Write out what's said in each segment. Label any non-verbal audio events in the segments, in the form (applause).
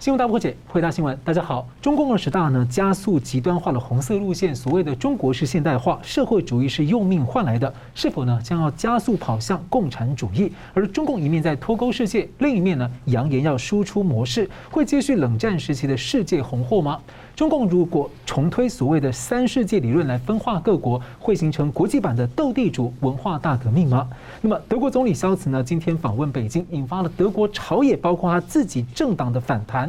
新闻大破解，回答新闻。大家好，中共二十大呢加速极端化的红色路线，所谓的中国式现代化，社会主义是用命换来的，是否呢将要加速跑向共产主义？而中共一面在脱钩世界，另一面呢扬言要输出模式，会继续冷战时期的世界红货吗？中共如果重推所谓的三世界理论来分化各国，会形成国际版的斗地主文化大革命吗？那么德国总理肖茨呢今天访问北京，引发了德国朝野包括他自己政党的反弹。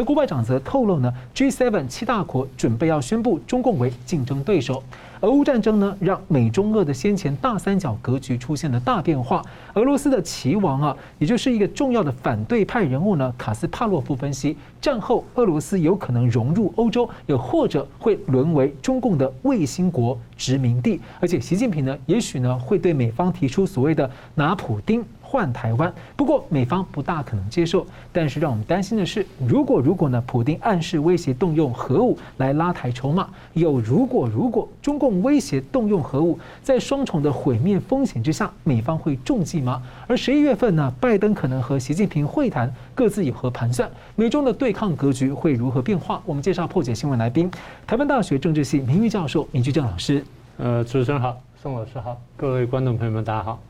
德国外长则透露呢，G7 七大国准备要宣布中共为竞争对手。俄乌战争呢，让美中俄的先前大三角格局出现了大变化。俄罗斯的棋王啊，也就是一个重要的反对派人物呢，卡斯帕洛夫分析，战后俄罗斯有可能融入欧洲，又或者会沦为中共的卫星国殖民地。而且习近平呢，也许呢会对美方提出所谓的拿普丁。换台湾，不过美方不大可能接受。但是让我们担心的是，如果如果呢，普丁暗示威胁动用核武来拉抬筹码，有如果如果中共威胁动用核武，在双重的毁灭风险之下，美方会中计吗？而十一月份呢，拜登可能和习近平会谈，各自有何盘算？美中的对抗格局会如何变化？我们介绍破解新闻来宾，台湾大学政治系名誉教授米居正老师。呃，主持人好，宋老师好，各位观众朋友们，大家好。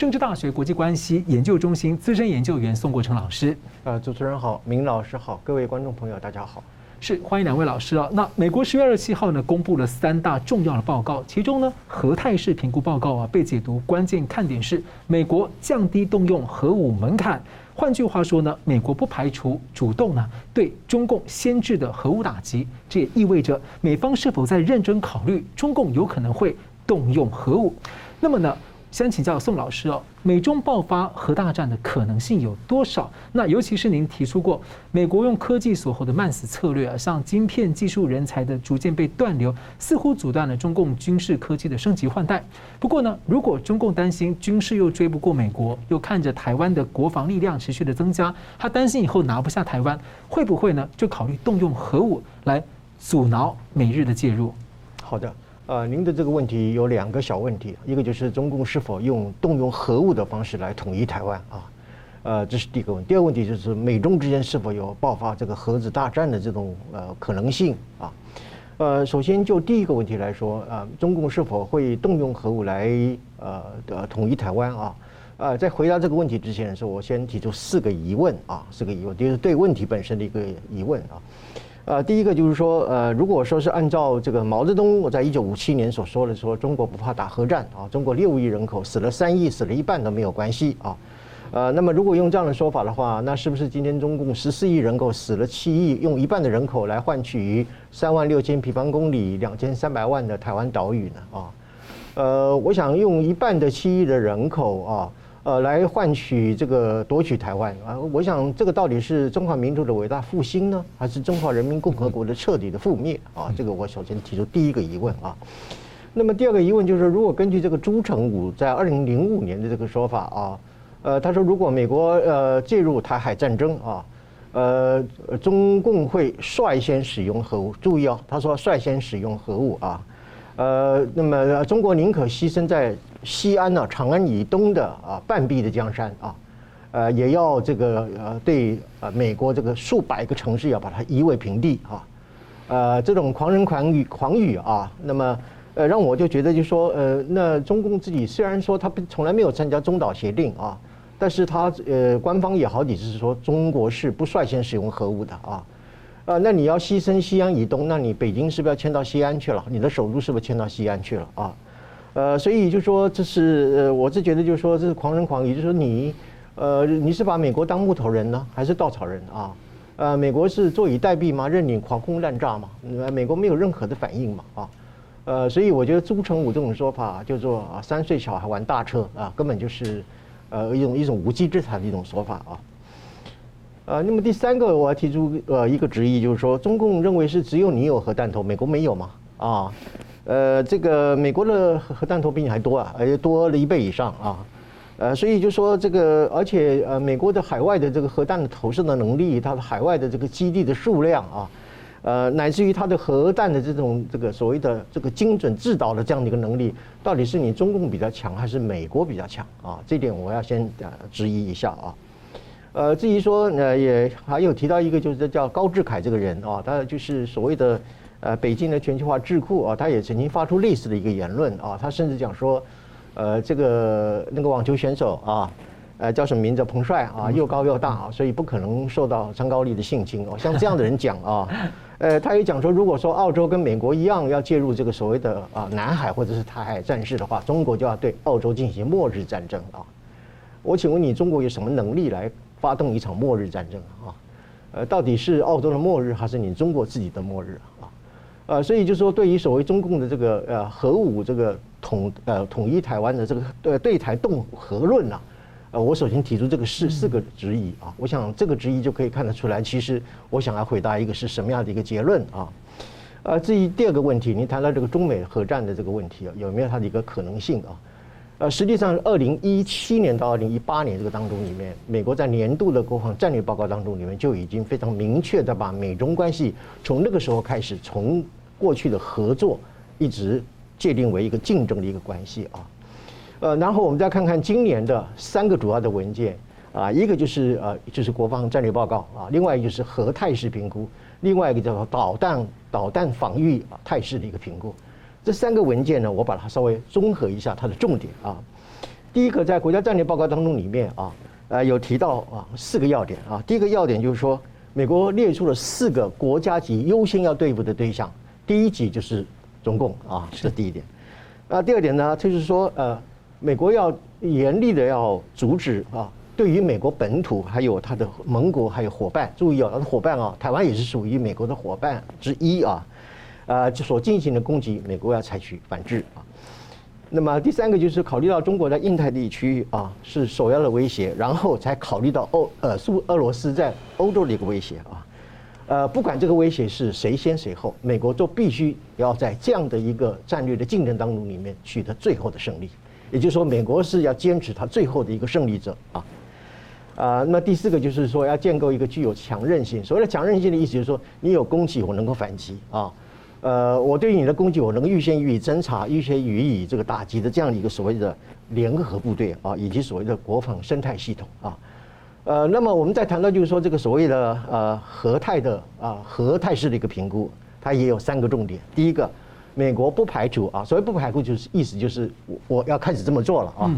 政治大学国际关系研究中心资深研究员宋国成老师，呃，主持人好，明老师好，各位观众朋友大家好，是欢迎两位老师啊。那美国十月二十七号呢，公布了三大重要的报告，其中呢，核态势评估报告啊被解读关键看点是美国降低动用核武门槛，换句话说呢，美国不排除主动呢对中共先制的核武打击，这也意味着美方是否在认真考虑中共有可能会动用核武？那么呢？先请教宋老师哦，美中爆发核大战的可能性有多少？那尤其是您提出过，美国用科技锁喉的慢死策略啊，像晶片技术人才的逐渐被断流，似乎阻断了中共军事科技的升级换代。不过呢，如果中共担心军事又追不过美国，又看着台湾的国防力量持续的增加，他担心以后拿不下台湾，会不会呢？就考虑动用核武来阻挠美日的介入？好的。呃，您的这个问题有两个小问题，一个就是中共是否用动用核武的方式来统一台湾啊？呃，这是第一个问题。第二个问题就是美中之间是否有爆发这个核子大战的这种呃可能性啊？呃，首先就第一个问题来说，呃，中共是否会动用核武来呃呃统一台湾啊？呃，在回答这个问题之前的时候，我先提出四个疑问啊，四个疑问，就是对问题本身的一个疑问啊。呃，第一个就是说，呃，如果说是按照这个毛泽东我在一九五七年所说的说，中国不怕打核战啊，中国六亿人口死了三亿，死了一半都没有关系啊，呃，那么如果用这样的说法的话，那是不是今天中共十四亿人口死了七亿，用一半的人口来换取三万六千平方公里两千三百万的台湾岛屿呢？啊，呃，我想用一半的七亿的人口啊。呃，来换取这个夺取台湾啊！我想这个到底是中华民族的伟大复兴呢，还是中华人民共和国的彻底的覆灭啊？这个我首先提出第一个疑问啊。那么第二个疑问就是，如果根据这个朱成武在二零零五年的这个说法啊，呃，他说如果美国呃介入台海战争啊，呃，中共会率先使用核武。注意哦，他说率先使用核武啊。呃，那么中国宁可牺牲在西安呢、长安以东的啊半壁的江山啊，呃，也要这个呃对呃美国这个数百个城市要把它夷为平地啊，呃，这种狂人狂语狂语啊，那么呃让我就觉得就说呃，那中共自己虽然说他从来没有参加中导协定啊，但是他呃官方也好几次说中国是不率先使用核武的啊，呃，那你要牺牲西安以东，那你北京是不是要迁到西安去了？你的首都是不是迁到西安去了啊？呃，所以就说这是呃，我是觉得就是说这是狂人狂语，就是说你，呃，你是把美国当木头人呢，还是稻草人啊？呃，美国是坐以待毙吗？任你狂轰滥炸吗？美国没有任何的反应嘛啊？呃，所以我觉得朱成武这种说法叫做啊三岁小孩玩大车啊，根本就是呃一种一种无稽之谈的一种说法啊。呃，那么第三个我要提出呃一个质疑，就是说中共认为是只有你有核弹头，美国没有吗？啊？呃，这个美国的核弹头比你还多啊，而且多了一倍以上啊，呃，所以就说这个，而且呃，美国的海外的这个核弹的投射的能力，它的海外的这个基地的数量啊，呃，乃至于它的核弹的这种这个所谓的这个精准制导的这样的一个能力，到底是你中共比较强还是美国比较强啊？这点我要先呃质疑一下啊。呃，至于说呃，也还有提到一个，就是叫高志凯这个人啊，他就是所谓的呃北京的全球化智库啊，他也曾经发出类似的一个言论啊，他甚至讲说，呃，这个那个网球选手啊，呃，叫什么名字？彭帅啊，又高又大啊，所以不可能受到张高丽的性侵哦。像这样的人讲啊，(laughs) 呃，他也讲说，如果说澳洲跟美国一样要介入这个所谓的啊南海或者是台海战事的话，中国就要对澳洲进行末日战争啊。我请问你，中国有什么能力来发动一场末日战争啊？呃，到底是澳洲的末日，还是你中国自己的末日啊？呃，所以就是说，对于所谓中共的这个呃核武这个统呃统一台湾的这个对对台动核论呢，呃，我首先提出这个四四个质疑啊。我想这个质疑就可以看得出来，其实我想要回答一个是什么样的一个结论啊？呃，至于第二个问题，您谈到这个中美核战的这个问题啊，有没有它的一个可能性啊？呃，实际上，二零一七年到二零一八年这个当中里面，美国在年度的国防战略报告当中里面就已经非常明确的把美中关系从那个时候开始，从过去的合作一直界定为一个竞争的一个关系啊。呃，然后我们再看看今年的三个主要的文件啊，一个就是呃就是国防战略报告啊，另外一个就是核态势评估，另外一个叫做导弹导弹防御啊态势的一个评估。这三个文件呢，我把它稍微综合一下它的重点啊。第一个，在国家战略报告当中里面啊，呃，有提到啊四个要点啊。第一个要点就是说，美国列出了四个国家级优先要对付的对象，第一级就是中共啊，这是第一点。那，第二点呢，就是说呃，美国要严厉的要阻止啊，对于美国本土还有它的盟国还有伙伴，注意啊，它的伙伴啊，台湾也是属于美国的伙伴之一啊。呃，就所进行的攻击，美国要采取反制啊。那么第三个就是考虑到中国在印太地区啊是首要的威胁，然后才考虑到欧呃苏俄罗斯在欧洲的一个威胁啊。呃，不管这个威胁是谁先谁后，美国都必须要在这样的一个战略的竞争当中里面取得最后的胜利。也就是说，美国是要坚持它最后的一个胜利者啊。啊，那么第四个就是说要建构一个具有强韧性。所谓的强韧性的意思就是说，你有攻击，我能够反击啊。呃，我对于你的攻击，我能预先予以侦查，预先予以这个打击的这样一个所谓的联合部队啊，以及所谓的国防生态系统啊。呃，那么我们再谈到就是说这个所谓的呃核态的啊核态势的一个评估，它也有三个重点。第一个，美国不排除啊，所谓不排除就是意思就是我我要开始这么做了啊，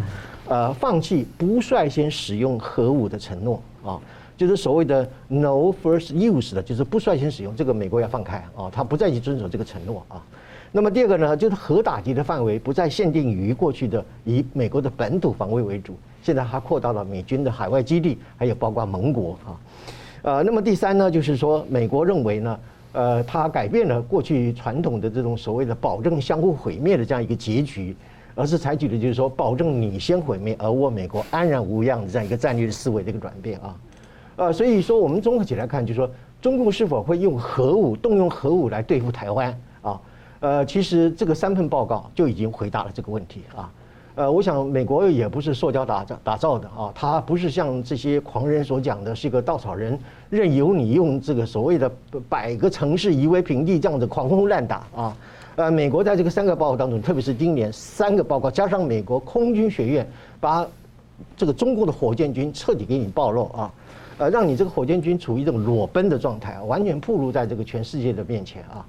呃，放弃不率先使用核武的承诺啊。就是所谓的 no first use 的，就是不率先使用，这个美国要放开啊，他不再去遵守这个承诺啊。那么第二个呢，就是核打击的范围不再限定于过去的以美国的本土防卫为主，现在还扩大了美军的海外基地，还有包括盟国啊。呃，那么第三呢，就是说美国认为呢，呃，他改变了过去传统的这种所谓的保证相互毁灭的这样一个结局，而是采取的就是说保证你先毁灭，而我美国安然无恙的这样一个战略思维的一个转变啊。呃，所以说我们综合起来看，就是说中共是否会用核武、动用核武来对付台湾啊？呃，其实这个三份报告就已经回答了这个问题啊。呃，我想美国也不是塑胶打造打造的啊，它不是像这些狂人所讲的是一个稻草人，任由你用这个所谓的百个城市夷为平地这样子狂轰滥打啊。呃，美国在这个三个报告当中，特别是今年三个报告加上美国空军学院，把这个中国的火箭军彻底给你暴露啊。呃，让你这个火箭军处于这种裸奔的状态，完全暴露在这个全世界的面前啊！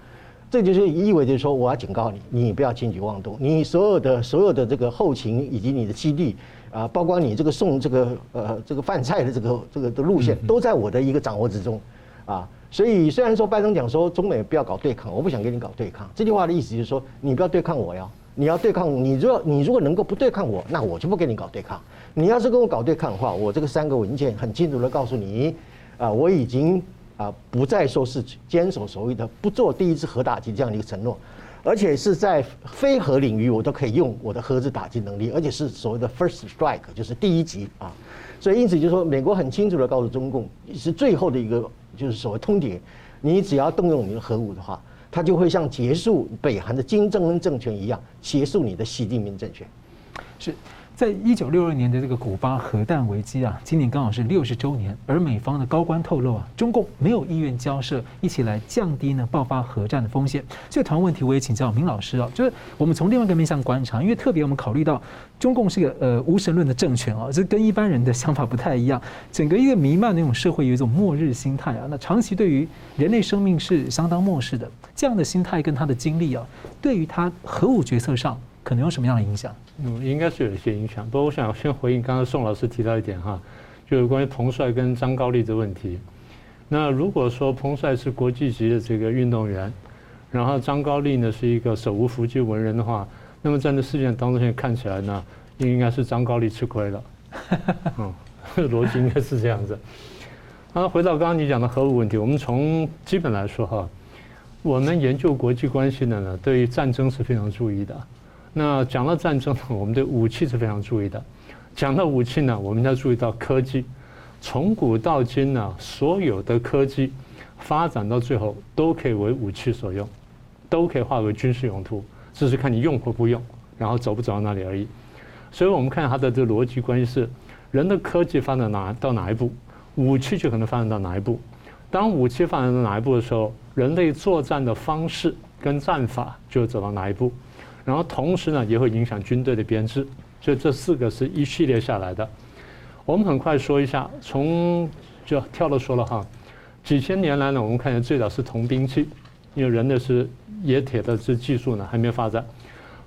这就是意味着说，我要警告你，你不要轻举妄动，你所有的所有的这个后勤以及你的基地啊，包括你这个送这个呃这个饭菜的这个这个的路线，都在我的一个掌握之中啊！所以虽然说拜登讲说中美不要搞对抗，我不想跟你搞对抗，这句话的意思就是说，你不要对抗我呀。你要对抗你，如果你如果能够不对抗我，那我就不跟你搞对抗。你要是跟我搞对抗的话，我这个三个文件很清楚的告诉你，啊，我已经啊不再说是坚守所谓的不做第一次核打击这样的一个承诺，而且是在非核领域我都可以用我的核子打击能力，而且是所谓的 first strike，就是第一击啊。所以因此就是说，美国很清楚的告诉中共，是最后的一个就是所谓通牒，你只要动用你的核武的话。他就会像结束北韩的金正恩政权一样，结束你的习近平政权。是。在一九六二年的这个古巴核弹危机啊，今年刚好是六十周年，而美方的高官透露啊，中共没有意愿交涉，一起来降低呢爆发核战的风险。这个台湾问题我也请教明老师啊，就是我们从另外一个面向观察，因为特别我们考虑到中共是个呃无神论的政权啊，这跟一般人的想法不太一样，整个一个弥漫那种社会有一种末日心态啊，那长期对于人类生命是相当漠视的，这样的心态跟他的经历啊，对于他核武决策上。可能有什么样的影响？嗯，应该是有一些影响。不过我想先回应刚刚宋老师提到一点哈，就是关于彭帅跟张高丽的问题。那如果说彭帅是国际级的这个运动员，然后张高丽呢是一个手无缚鸡文人的话，那么在这事件当中现在看起来呢，应该是张高丽吃亏了。(laughs) 嗯，逻辑应该是这样子。那回到刚刚你讲的核武问题，我们从基本来说哈，我们研究国际关系的呢，对于战争是非常注意的。那讲到战争呢，(laughs) 我们对武器是非常注意的。讲到武器呢，我们要注意到科技。从古到今呢，所有的科技发展到最后都可以为武器所用，都可以化为军事用途，只是看你用或不用，然后走不走到那里而已。所以我们看它的这个逻辑关系是：人的科技发展哪到哪一步，武器就可能发展到哪一步。当武器发展到哪一步的时候，人类作战的方式跟战法就走到哪一步。然后同时呢，也会影响军队的编制，所以这四个是一系列下来的。我们很快说一下，从就跳了说了哈，几千年来呢，我们看见最早是铜兵器，因为人的是冶铁的这技术呢还没有发展，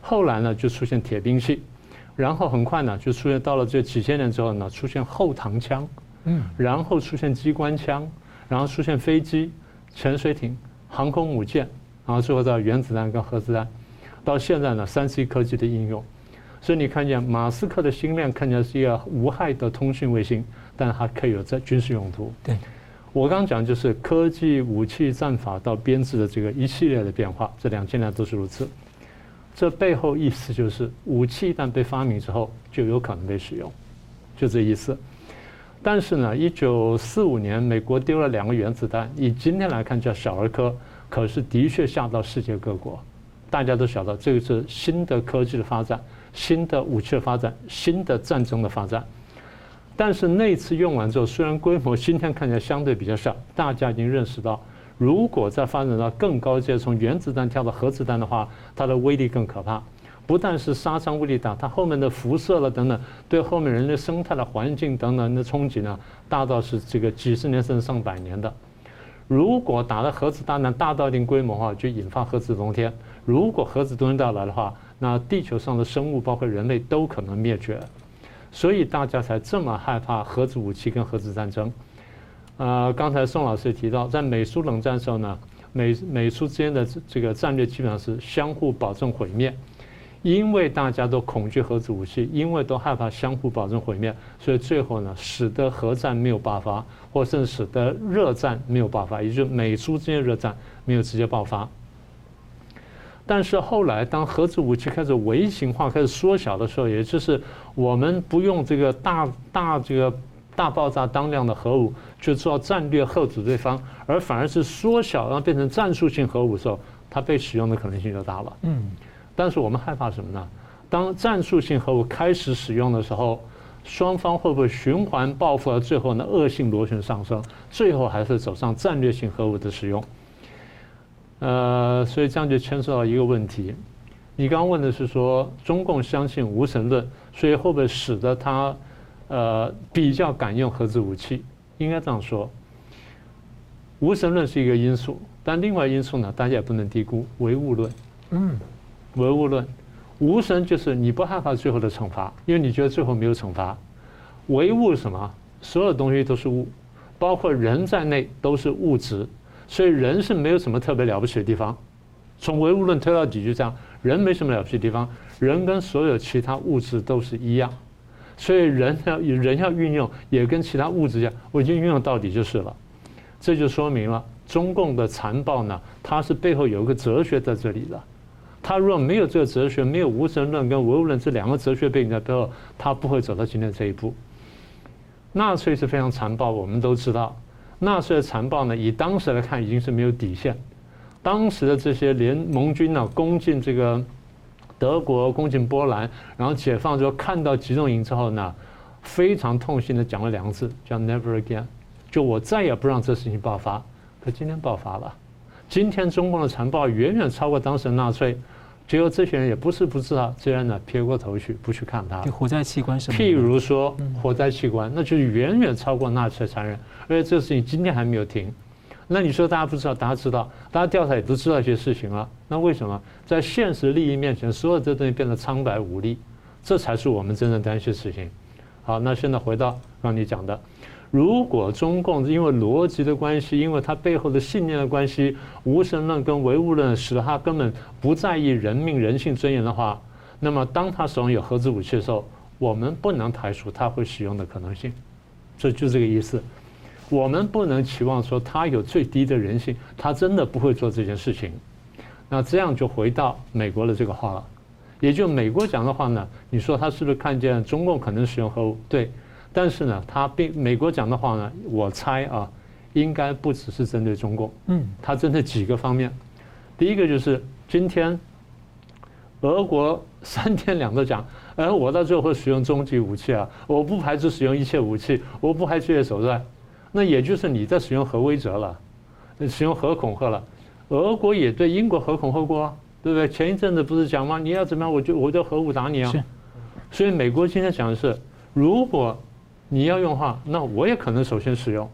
后来呢就出现铁兵器，然后很快呢就出现到了这几千年之后呢，出现后膛枪，嗯，然后出现机关枪，然后出现飞机、潜水艇、航空母舰，然后最后到原子弹跟核子弹。到现在呢，三 C 科技的应用，所以你看见马斯克的星链看起来是一个无害的通讯卫星，但它可以有在军事用途。对，我刚刚讲就是科技、武器、战法到编制的这个一系列的变化，这两千年都是如此。这背后意思就是，武器一旦被发明之后，就有可能被使用，就这意思。但是呢，一九四五年美国丢了两个原子弹，以今天来看叫小儿科，可是的确吓到世界各国。大家都晓得，这个是新的科技的发展，新的武器的发展，新的战争的发展。但是那次用完之后，虽然规模今天看起来相对比较小，大家已经认识到，如果再发展到更高阶，从原子弹跳到核子弹的话，它的威力更可怕。不但是杀伤威力大，它后面的辐射了等等，对后面人类生态的环境等等的冲击呢，大到是这个几十年甚至上百年的。如果打了核子弹呢，大到一定规模的话，就引发核子冬天。如果核子冬天到来的话，那地球上的生物，包括人类，都可能灭绝。所以大家才这么害怕核子武器跟核子战争。呃，刚才宋老师也提到，在美苏冷战的时候呢，美美苏之间的这个战略基本上是相互保证毁灭。因为大家都恐惧核子武器，因为都害怕相互保证毁灭，所以最后呢，使得核战没有爆发，或甚至使得热战没有爆发，也就是美苏之间热战没有直接爆发。但是后来，当核子武器开始微型化、开始缩小的时候，也就是我们不用这个大大这个大爆炸当量的核武去做战略核子对方，而反而是缩小，然后变成战术性核武的时候，它被使用的可能性就大了。嗯。但是我们害怕什么呢？当战术性核武开始使用的时候，双方会不会循环报复？到最后呢，恶性螺旋上升，最后还是走上战略性核武的使用？呃，所以这样就牵涉到一个问题，你刚刚问的是说中共相信无神论，所以会不会使得他呃比较敢用核子武器？应该这样说，无神论是一个因素，但另外因素呢，大家也不能低估唯物论。嗯，唯物论，无神就是你不害怕最后的惩罚，因为你觉得最后没有惩罚。唯物是什么？所有东西都是物，包括人在内都是物质。所以人是没有什么特别了不起的地方，从唯物论推到底就这样，人没什么了不起的地方，人跟所有其他物质都是一样，所以人要人要运用也跟其他物质一样，我已经运用到底就是了，这就说明了中共的残暴呢，它是背后有一个哲学在这里的，他如果没有这个哲学，没有无神论跟唯物论这两个哲学背景在背后，他不会走到今天这一步。纳粹是非常残暴，我们都知道。纳粹的残暴呢，以当时来看已经是没有底线。当时的这些联盟军呢，攻进这个德国攻进波兰，然后解放之后看到集中营之后呢，非常痛心的讲了两个字，叫 “never again”，就我再也不让这事情爆发。可今天爆发了，今天中共的残暴远远超过当时的纳粹。结果这些人也不是不知道，这样呢撇过头去不去看他。活摘器官什么？譬如说火灾器官，那就是远远超过纳粹残忍，而且这个事情今天还没有停。那你说大家不知道，大家知道，大家调查也都知道一些事情了。那为什么在现实利益面前，所有这东西变得苍白无力？这才是我们真正担心的事情。好，那现在回到刚刚你讲的。如果中共因为逻辑的关系，因为他背后的信念的关系，无神论跟唯物论使得他根本不在意人命、人性尊严的话，那么当他手上有核子武器的时候，我们不能排除他会使用的可能性。这就这个意思。我们不能期望说他有最低的人性，他真的不会做这件事情。那这样就回到美国的这个话了，也就美国讲的话呢，你说他是不是看见中共可能使用核武？对。但是呢，他并美国讲的话呢，我猜啊，应该不只是针对中共，嗯，他针对几个方面。第一个就是今天，俄国三天两头讲，(laughs) 哎，我到最后会使用终极武器啊，我不排除使用一切武器，我不排除一切手段。那也就是你在使用核威慑了，使用核恐吓了。俄国也对英国核恐吓过啊，对不对？前一阵子不是讲吗？你要怎么样，我就我就核武打你啊。是。所以美国今天讲的是，如果你要用的话，那我也可能首先使用，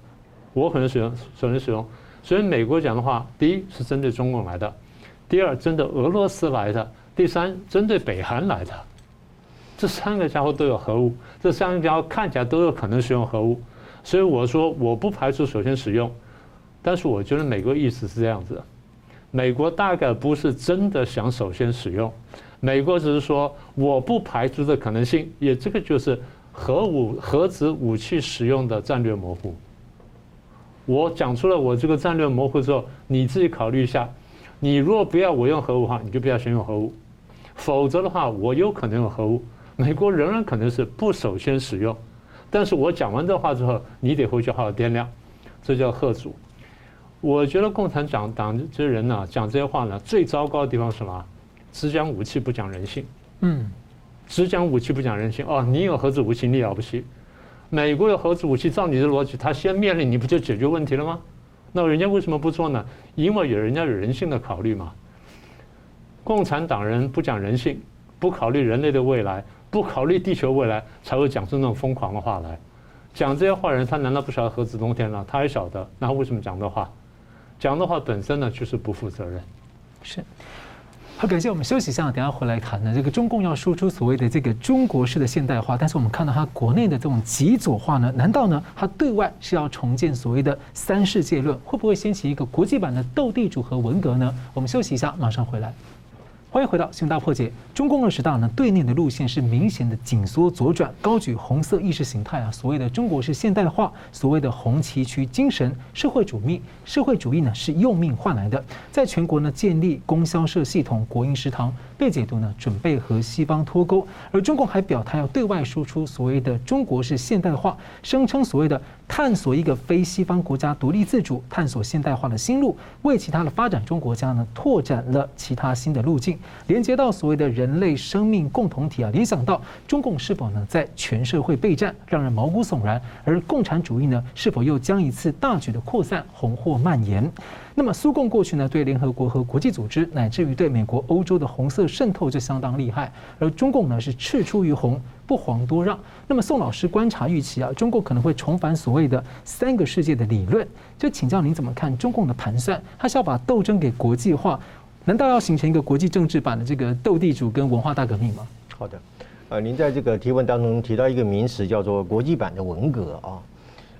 我可能使用首先使用。所以美国讲的话，第一是针对中共来的，第二针对俄罗斯来的，第三针对北韩来的。这三个家伙都有核武，这三个家伙看起来都有可能使用核武。所以我说我不排除首先使用，但是我觉得美国意思是这样子的，美国大概不是真的想首先使用，美国只是说我不排除的可能性，也这个就是。核武、核子武器使用的战略模糊，我讲出了我这个战略模糊之后，你自己考虑一下。你如果不要我用核武的话，你就不要先用核武；否则的话，我有可能用核武。美国仍然可能是不首先使用，但是我讲完这话之后，你得回去好好掂量，这叫吓阻。我觉得共产党党这些人呢，讲这些话呢，最糟糕的地方是什么？只讲武器，不讲人性。嗯。只讲武器不讲人性哦，你有核子武器你了不起，美国有核子武器，照你的逻辑，他先灭了你不就解决问题了吗？那人家为什么不做呢？因为有人家有人性的考虑嘛。共产党人不讲人性，不考虑人类的未来，不考虑地球未来，才会讲出那种疯狂的话来。讲这些话人，他难道不晓得核子冬天了？他也晓得，那为什么讲的话？讲的话本身呢，就是不负责任。是。好，感谢我们休息一下，等下回来谈呢。这个中共要输出所谓的这个中国式的现代化，但是我们看到它国内的这种极左化呢，难道呢它对外是要重建所谓的三世界论？会不会掀起一个国际版的斗地主和文革呢？我们休息一下，马上回来。欢迎回到《新大破解》。中共二十大呢，对内的路线是明显的紧缩左转，高举红色意识形态啊，所谓的中国式现代化，所谓的红旗渠精神，社会主义，社会主义呢是用命换来的，在全国呢建立供销社系统、国营食堂，被解读呢准备和西方脱钩，而中共还表态要对外输出所谓的中国式现代化，声称所谓的。探索一个非西方国家独立自主、探索现代化的新路，为其他的发展中国家呢拓展了其他新的路径，连接到所谓的人类生命共同体啊，联想到中共是否呢在全社会备战，让人毛骨悚然；而共产主义呢是否又将一次大举的扩散、红火蔓延？那么苏共过去呢，对联合国和国际组织，乃至于对美国、欧洲的红色渗透就相当厉害。而中共呢是赤出于红，不遑多让。那么宋老师观察预期啊，中共可能会重返所谓的三个世界的理论。就请教您怎么看中共的盘算？他是要把斗争给国际化，难道要形成一个国际政治版的这个斗地主跟文化大革命吗？好的，呃，您在这个提问当中提到一个名词，叫做国际版的文革啊。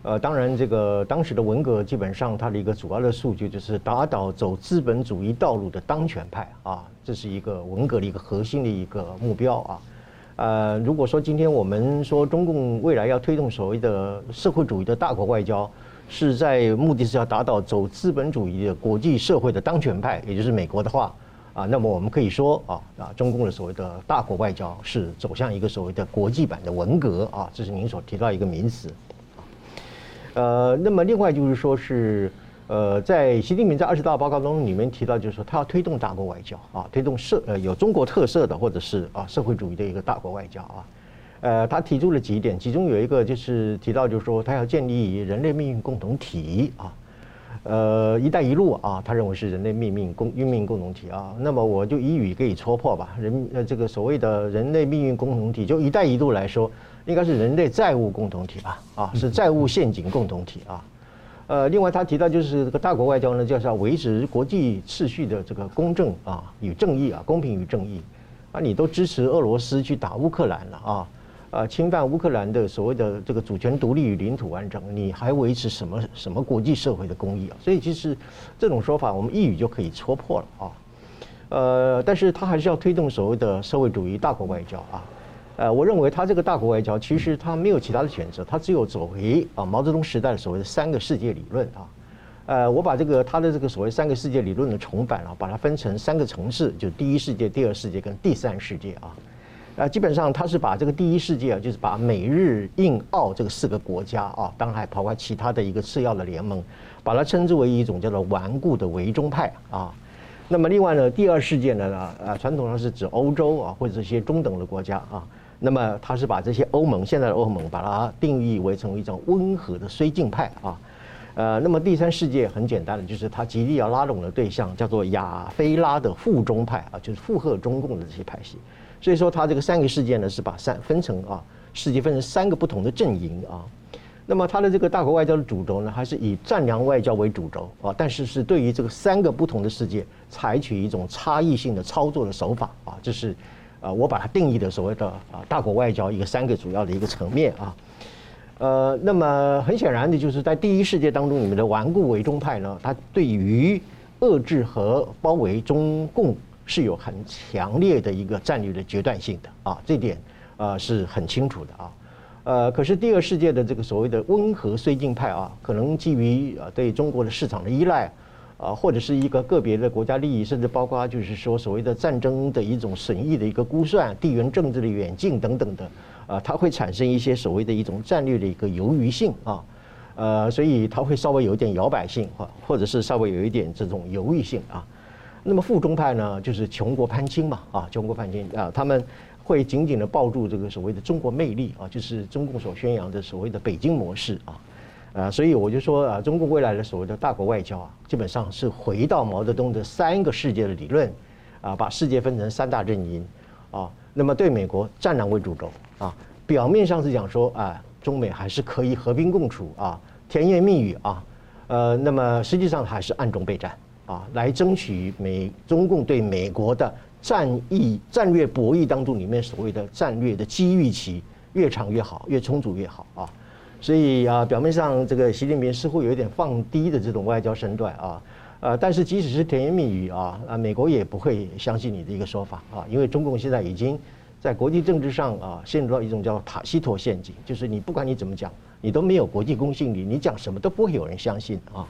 呃，当然，这个当时的文革基本上它的一个主要的数据就是打倒走资本主义道路的当权派啊，这是一个文革的一个核心的一个目标啊。呃，如果说今天我们说中共未来要推动所谓的社会主义的大国外交，是在目的是要打倒走资本主义的国际社会的当权派，也就是美国的话啊，那么我们可以说啊啊，中共的所谓的大国外交是走向一个所谓的国际版的文革啊，这是您所提到一个名词。呃，那么另外就是说是，呃，在习近平在二十大报告中里面提到，就是说他要推动大国外交啊，推动社呃有中国特色的或者是啊社会主义的一个大国外交啊。呃，他提出了几点，其中有一个就是提到，就是说他要建立人类命运共同体啊。呃，“一带一路”啊，他认为是人类命运共命运共同体啊。那么我就一语可以戳破吧，人呃这个所谓的人类命运共同体，就“一带一路”来说，应该是人类债务共同体吧？啊，是债务陷阱共同体啊。呃，另外他提到就是这个大国外交呢，就是要维持国际秩序的这个公正啊与正义啊，公平与正义啊，你都支持俄罗斯去打乌克兰了啊。啊，侵犯乌克兰的所谓的这个主权独立与领土完整，你还维持什么什么国际社会的公义啊？所以其实这种说法，我们一语就可以戳破了啊。呃，但是他还是要推动所谓的社会主义大国外交啊。呃，我认为他这个大国外交其实他没有其他的选择，他只有走回啊毛泽东时代的所谓的三个世界理论啊。呃，我把这个他的这个所谓三个世界理论的重版啊，把它分成三个层次，就第一世界、第二世界跟第三世界啊。啊，基本上他是把这个第一世界啊，就是把美日印澳这个四个国家啊，当然还包括其他的一个次要的联盟，把它称之为一种叫做顽固的维中派啊。那么另外呢，第二世界呢，啊，传统上是指欧洲啊，或者这些中等的国家啊。那么他是把这些欧盟现在的欧盟，把它定义为成为一种温和的绥靖派啊。呃，那么第三世界很简单的，就是他极力要拉拢的对象叫做亚非拉的附中派啊，就是附和中共的这些派系。所以说，他这个三个世界呢，是把三分成啊，世界分成三个不同的阵营啊。那么他的这个大国外交的主轴呢，还是以战狼外交为主轴啊，但是是对于这个三个不同的世界，采取一种差异性的操作的手法啊。这是啊，我把它定义的所谓的啊大国外交一个三个主要的一个层面啊。呃，那么很显然的就是在第一世界当中，你们的顽固维中派呢，它对于遏制和包围中共。是有很强烈的一个战略的决断性的啊，这点呃是很清楚的啊，呃，可是第二世界的这个所谓的温和绥靖派啊，可能基于呃对中国的市场的依赖啊，或者是一个个别的国家利益，甚至包括就是说所谓的战争的一种损益的一个估算、地缘政治的远近等等的啊，它会产生一些所谓的一种战略的一个犹豫性啊，呃，所以它会稍微有一点摇摆性或或者是稍微有一点这种犹豫性啊。那么附中派呢，就是穷国攀亲嘛，啊，穷国攀亲啊，他们会紧紧的抱住这个所谓的中国魅力啊，就是中共所宣扬的所谓的北京模式啊，啊，所以我就说啊，中共未来的所谓的大国外交啊，基本上是回到毛泽东的三个世界的理论啊，把世界分成三大阵营啊，那么对美国战狼为主轴啊，表面上是讲说啊，中美还是可以和平共处啊，甜言蜜语啊，呃，那么实际上还是暗中备战。啊，来争取美中共对美国的战役战略博弈当中里面所谓的战略的机遇期越长越好，越充足越好啊。所以啊，表面上这个习近平似乎有一点放低的这种外交身段啊，呃，但是即使是甜言蜜语啊，啊，美国也不会相信你的一个说法啊，因为中共现在已经在国际政治上啊陷入到一种叫塔西佗陷阱，就是你不管你怎么讲，你都没有国际公信力，你讲什么都不会有人相信啊。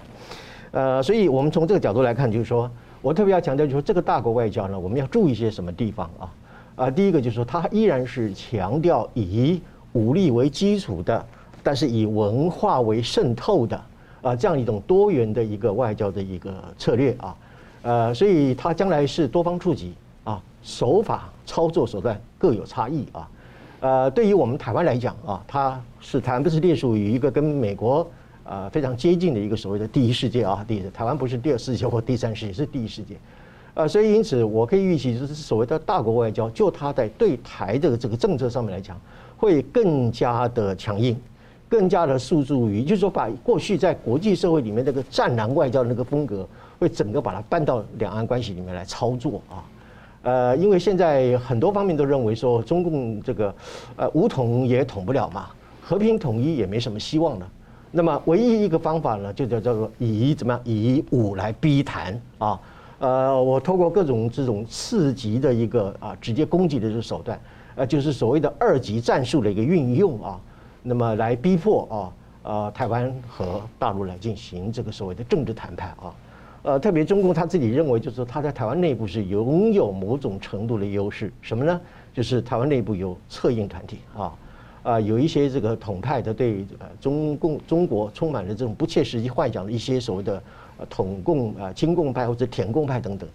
呃，所以我们从这个角度来看，就是说我特别要强调，就是说这个大国外交呢，我们要注意些什么地方啊？啊，第一个就是说，它依然是强调以武力为基础的，但是以文化为渗透的啊，这样一种多元的一个外交的一个策略啊。呃，所以它将来是多方触及啊，手法操作手段各有差异啊。呃，对于我们台湾来讲啊，它是台湾不是隶属于一个跟美国。啊，非常接近的一个所谓的第一世界啊，第一台湾不是第二世界或第三世界，是第一世界，啊，所以因此我可以预期，就是所谓的大国外交，就它在对台的这个政策上面来讲，会更加的强硬，更加的诉诸于，就是说把过去在国际社会里面那个战狼外交的那个风格，会整个把它搬到两岸关系里面来操作啊，呃，因为现在很多方面都认为说，中共这个呃武统也统不了嘛，和平统一也没什么希望了。那么唯一一个方法呢，就叫叫做以怎么样以武来逼谈啊，呃，我透过各种这种刺激的一个啊直接攻击的这个手段，呃，就是所谓的二级战术的一个运用啊，那么来逼迫啊呃台湾和大陆来进行这个所谓的政治谈判啊，呃，特别中共他自己认为就是他在台湾内部是拥有某种程度的优势，什么呢？就是台湾内部有策应团体啊。啊，有一些这个统派的对呃中共中国充满了这种不切实际幻想的一些所谓的统共啊、亲共派或者舔共派等等，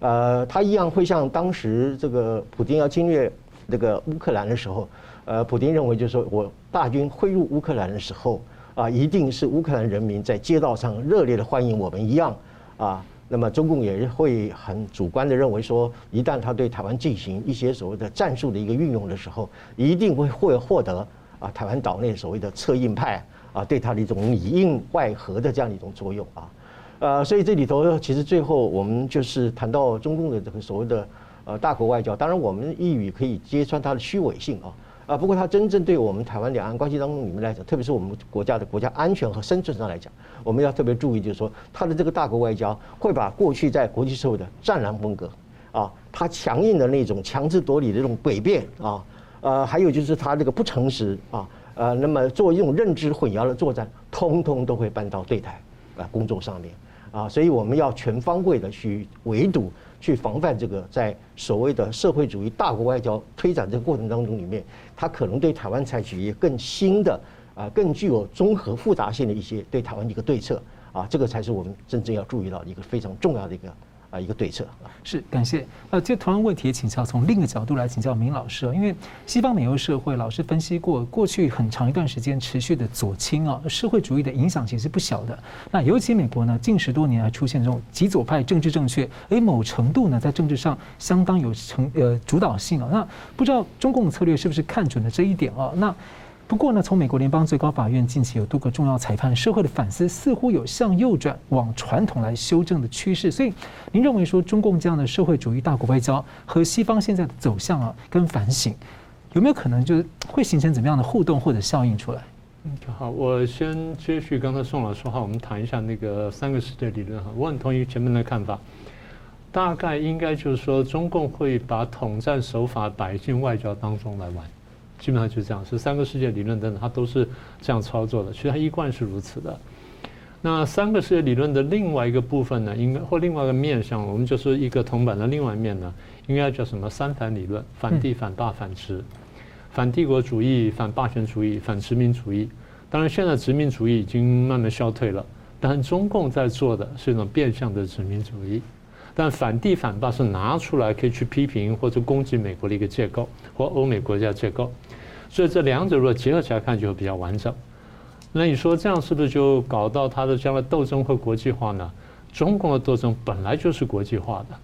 呃，他一样会像当时这个普京要侵略这个乌克兰的时候，呃，普丁认为就是说我大军挥入乌克兰的时候啊，一定是乌克兰人民在街道上热烈的欢迎我们一样啊。那么中共也会很主观的认为说，一旦他对台湾进行一些所谓的战术的一个运用的时候，一定会会获得啊台湾岛内所谓的策应派啊对他的一种里应外合的这样一种作用啊，呃，所以这里头其实最后我们就是谈到中共的这个所谓的呃大国外交，当然我们一语可以揭穿它的虚伪性啊。啊，不过它真正对我们台湾两岸关系当中里面来讲，特别是我们国家的国家安全和生存上来讲，我们要特别注意，就是说它的这个大国外交会把过去在国际社会的战狼风格，啊，它强硬的那种强词夺理的这种诡辩啊，呃，还有就是它这个不诚实啊，呃，那么作为一种认知混淆的作战，通通都会搬到对台啊工作上面啊，所以我们要全方位的去围堵。去防范这个在所谓的社会主义大国外交推展这个过程当中里面，他可能对台湾采取一些更新的啊，更具有综合复杂性的一些对台湾的一个对策啊，这个才是我们真正要注意到一个非常重要的一个。啊，一个对策，是感谢。呃，这同样问题也请教从另一个角度来请教明老师啊，因为西方美欧社会老师分析过，过去很长一段时间持续的左倾啊，社会主义的影响其实不小的。那尤其美国呢，近十多年来出现这种极左派政治正确，诶，某程度呢在政治上相当有成呃主导性啊。那不知道中共策略是不是看准了这一点啊？那。不过呢，从美国联邦最高法院近期有多个重要裁判，社会的反思似乎有向右转、往传统来修正的趋势。所以，您认为说中共这样的社会主义大国外交和西方现在的走向啊，跟反省有没有可能就是会形成怎么样的互动或者效应出来？嗯，好，我先接续刚才宋老师说话，我们谈一下那个三个世界理论哈。我很同意前面的看法，大概应该就是说中共会把统战手法摆进外交当中来玩。基本上就是这样，是三个世界理论等等，它都是这样操作的。其实它一贯是如此的。那三个世界理论的另外一个部分呢，应该或另外一个面向，我们就是一个铜板的另外一面呢，应该叫什么？三反理论：反帝、反霸、反殖。反帝国主义、反霸权主义、反殖民主义。当然，现在殖民主义已经慢慢消退了，但中共在做的是一种变相的殖民主义。但反帝反霸是拿出来可以去批评或者攻击美国的一个结构或欧美国家结构，所以这两者如果结合起来看就会比较完整。那你说这样是不是就搞到它的将来斗争会国际化呢？中共的斗争本来就是国际化的，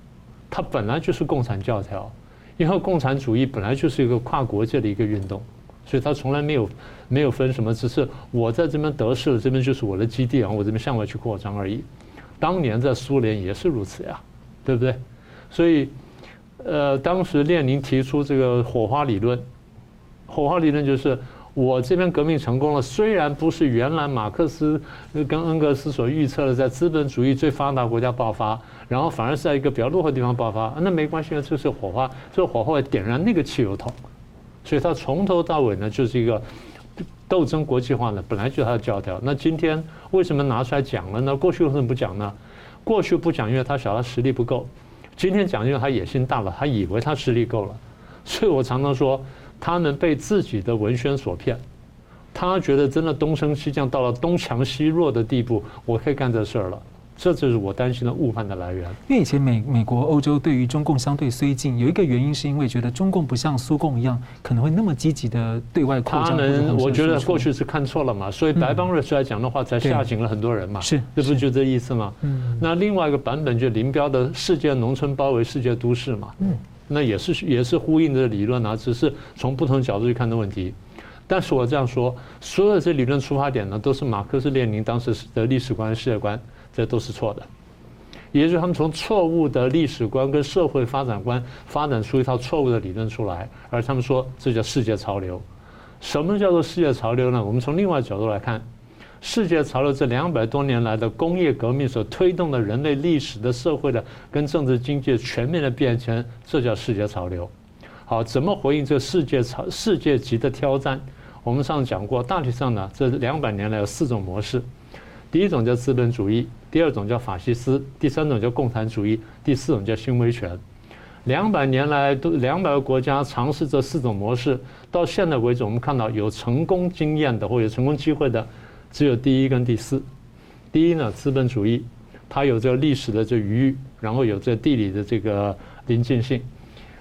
它本来就是共产教条，因为共产主义本来就是一个跨国界的一个运动，所以它从来没有 (laughs) 没有分什么，只是我在这边得势了，这边就是我的基地啊，我这边向外去扩张而已。当年在苏联也是如此呀。对不对？所以，呃，当时列宁提出这个火花理论，火花理论就是我这边革命成功了，虽然不是原来马克思跟恩格斯所预测的在资本主义最发达国家爆发，然后反而是在一个比较落后的地方爆发，那没关系啊，这是火花，这个火花点燃那个汽油桶，所以它从头到尾呢就是一个斗争国际化呢，本来就是它的教条。那今天为什么拿出来讲了呢？过去为什么不讲呢？过去不讲，因为他小，他实力不够；今天讲，因为他野心大了，他以为他实力够了。所以我常常说，他们被自己的文宣所骗，他觉得真的东升西降到了东强西弱的地步，我可以干这事儿了。这就是我担心的误判的来源。因为以前美美国、欧洲对于中共相对虽近，有一个原因是因为觉得中共不像苏共一样可能会那么积极的对外扩张。他们我觉得过去是看错了嘛，所以白邦瑞出来讲的话才吓醒了很多人嘛。是，这不就这意思吗？嗯。那另外一个版本就林彪的世界农村包围世界都市嘛。嗯。那也是也是呼应的理论啊，只是从不同角度去看的问题。但是我这样说，所有这理论出发点呢，都是马克思列宁当时的历史观、世界观。这都是错的，也就是他们从错误的历史观跟社会发展观发展出一套错误的理论出来，而他们说这叫世界潮流。什么叫做世界潮流呢？我们从另外角度来看，世界潮流这两百多年来的工业革命所推动的人类历史的社会的跟政治经济全面的变迁，这叫世界潮流。好，怎么回应这世界潮世界级的挑战？我们上次讲过，大体上呢，这两百年来有四种模式。第一种叫资本主义，第二种叫法西斯，第三种叫共产主义，第四种叫新威权。两百年来都两百个国家尝试这四种模式，到现在为止，我们看到有成功经验的或有成功机会的，只有第一跟第四。第一呢，资本主义，它有这个历史的这余裕，然后有这地理的这个临近性。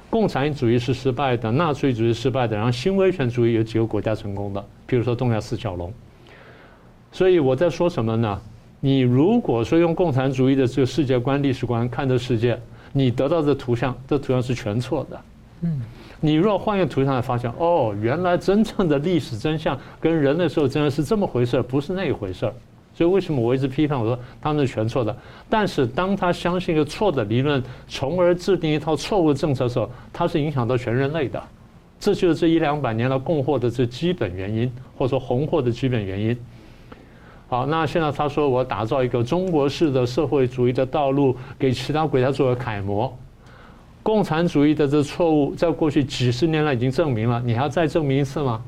共产主义是失败的，纳粹主义失败的，然后新威权主义有几个国家成功的，比如说东亚四小龙。所以我在说什么呢？你如果说用共产主义的这个世界观、历史观看这世界，你得到的图像，这图像是全错的。嗯，你若换一个图像来发现，哦，原来真正的历史真相跟人类社会真的是这么回事儿，不是那一回事儿。所以为什么我一直批判我说他们是全错的？但是当他相信一个错的理论，从而制定一套错误的政策的时候，它是影响到全人类的。这就是这一两百年来共祸的这基本原因，或者说红祸的基本原因。好，那现在他说我打造一个中国式的社会主义的道路，给其他国家作为楷模。共产主义的这错误，在过去几十年来已经证明了，你还要再证明一次吗？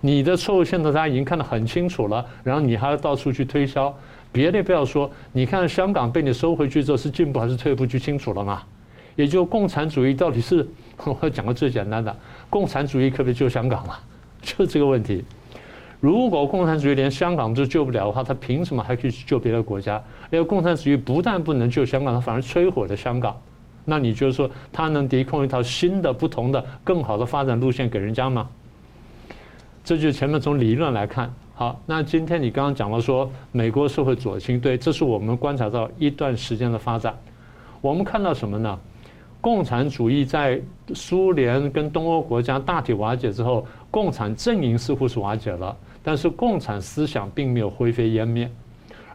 你的错误现在大家已经看得很清楚了，然后你还要到处去推销，别的不要说，你看香港被你收回去之后是进步还是退步就清楚了嘛？也就共产主义到底是，(laughs) 我讲个最简单的，共产主义可不可以救香港嘛？(laughs) 就这个问题。如果共产主义连香港都救不了的话，他凭什么还可以去救别的国家？因为共产主义不但不能救香港，他反而摧毁了香港。那你就是说，他能提供一套新的、不同的、更好的发展路线给人家吗？这就前面从理论来看，好，那今天你刚刚讲了说美国社会左倾，对，这是我们观察到一段时间的发展。我们看到什么呢？共产主义在苏联跟东欧国家大体瓦解之后，共产阵营似乎是瓦解了，但是共产思想并没有灰飞烟灭，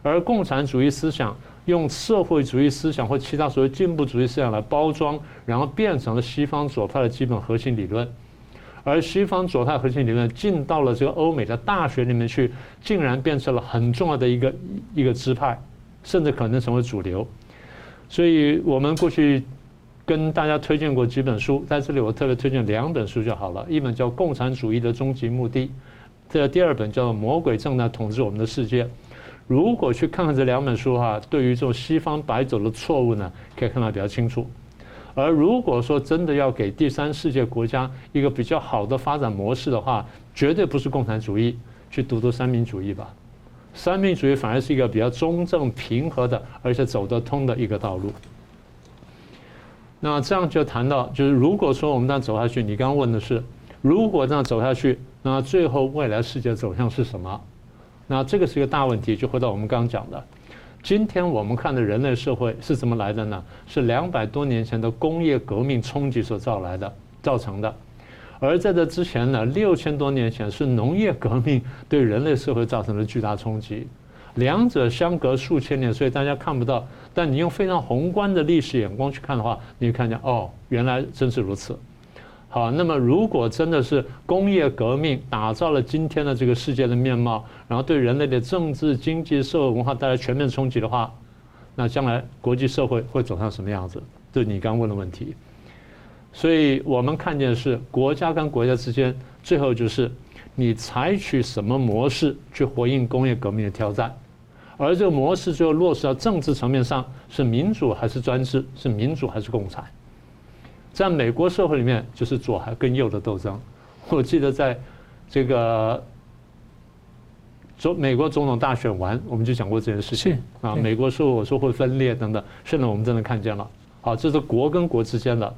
而共产主义思想用社会主义思想或其他所谓进步主义思想来包装，然后变成了西方左派的基本核心理论。而西方左派核心理论进到了这个欧美的大学里面去，竟然变成了很重要的一个一个支派，甚至可能成为主流。所以我们过去跟大家推荐过几本书，在这里我特别推荐两本书就好了。一本叫《共产主义的终极目的》，这第二本叫做《魔鬼正在统治我们的世界》。如果去看看这两本书哈，对于这种西方白走的错误呢，可以看到比较清楚。而如果说真的要给第三世界国家一个比较好的发展模式的话，绝对不是共产主义，去读读三民主义吧。三民主义反而是一个比较中正平和的，而且走得通的一个道路。那这样就谈到，就是如果说我们这样走下去，你刚刚问的是，如果这样走下去，那最后未来世界走向是什么？那这个是一个大问题，就回到我们刚刚讲的。今天我们看的人类社会是怎么来的呢？是两百多年前的工业革命冲击所造来的、造成的。而在这之前呢，六千多年前是农业革命对人类社会造成的巨大冲击。两者相隔数千年，所以大家看不到。但你用非常宏观的历史眼光去看的话，你会看见哦，原来真是如此。好，那么如果真的是工业革命打造了今天的这个世界的面貌，然后对人类的政治、经济、社会、文化带来全面冲击的话，那将来国际社会会走向什么样子？这你刚问的问题。所以我们看见的是国家跟国家之间，最后就是你采取什么模式去回应工业革命的挑战，而这个模式最后落实到政治层面上，是民主还是专制？是民主还是共产？在美国社会里面，就是左还跟右的斗争。(laughs) 我记得在这个总美国总统大选完，我们就讲过这件事情啊。美国说我说会分裂等等，现在我们真的看见了。好，这是国跟国之间的。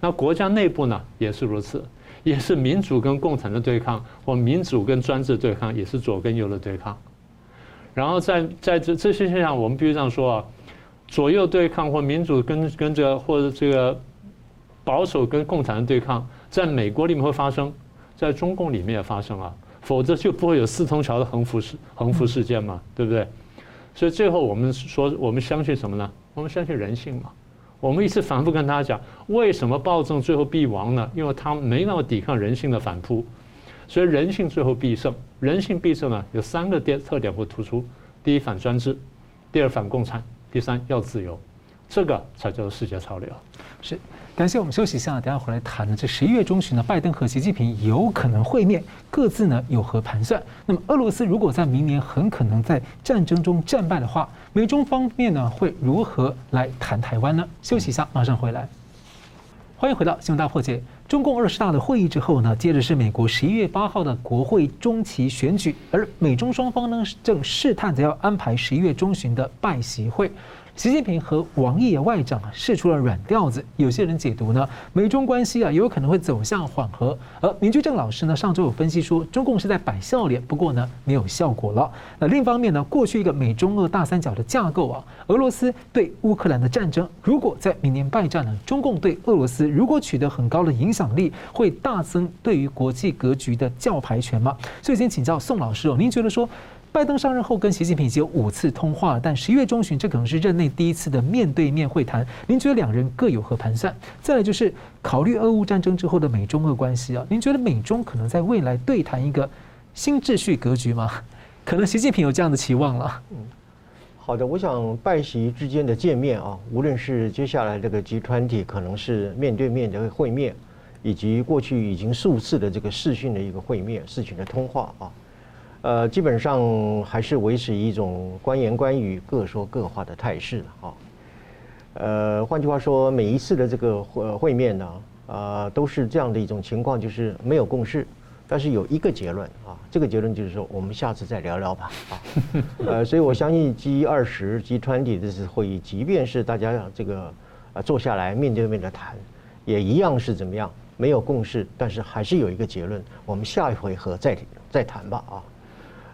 那国家内部呢，也是如此，也是民主跟共产的对抗，或民主跟专制对抗，也是左跟右的对抗。然后在在这这些现象，我们必须这样说啊，左右对抗或民主跟跟这个或者这个。保守跟共产的对抗，在美国里面会发生，在中共里面也发生啊，否则就不会有四通桥的横幅事横幅事件嘛，对不对？所以最后我们说，我们相信什么呢？我们相信人性嘛。我们一直反复跟大家讲，为什么暴政最后必亡呢？因为他没那么抵抗人性的反扑，所以人性最后必胜。人性必胜呢，有三个点特点会突出：第一，反专制；第二，反共产；第三，要自由。这个才叫做世界潮流。是。感谢我们休息一下，等下回来谈呢。这十一月中旬呢，拜登和习近平有可能会面，各自呢有何盘算？那么俄罗斯如果在明年很可能在战争中战败的话，美中方面呢会如何来谈台湾呢？休息一下，马上回来。欢迎回到新闻大破解。中共二十大的会议之后呢，接着是美国十一月八号的国会中期选举，而美中双方呢正试探着要安排十一月中旬的拜习会。习近平和王毅外长啊释出了软调子，有些人解读呢，美中关系啊也有可能会走向缓和。而林居正老师呢上周有分析说，中共是在摆笑脸，不过呢没有效果了。那另一方面呢，过去一个美中俄大三角的架构啊，俄罗斯对乌克兰的战争，如果在明年败战呢，中共对俄罗斯如果取得很高的影响力，会大增对于国际格局的叫牌权吗？所以先请教宋老师哦，您觉得说？拜登上任后跟习近平已经有五次通话了，但十一月中旬这可能是任内第一次的面对面会谈。您觉得两人各有何盘算？再来就是考虑俄乌战争之后的美中俄关系啊，您觉得美中可能在未来对谈一个新秩序格局吗？(laughs) 可能习近平有这样的期望了。嗯，好的，我想拜习之间的见面啊，无论是接下来这个集团体可能是面对面的会面，以及过去已经数次的这个视讯的一个会面、视讯的通话啊。呃，基本上还是维持一种官言官语、各说各话的态势啊。呃，换句话说，每一次的这个会会面呢，啊，都是这样的一种情况，就是没有共识，但是有一个结论啊。这个结论就是说，我们下次再聊聊吧。啊，呃，所以我相信 G 二十、G 20这次会议，即便是大家这个啊坐下来面对面的谈，也一样是怎么样，没有共识，但是还是有一个结论，我们下一回合再再谈吧。啊。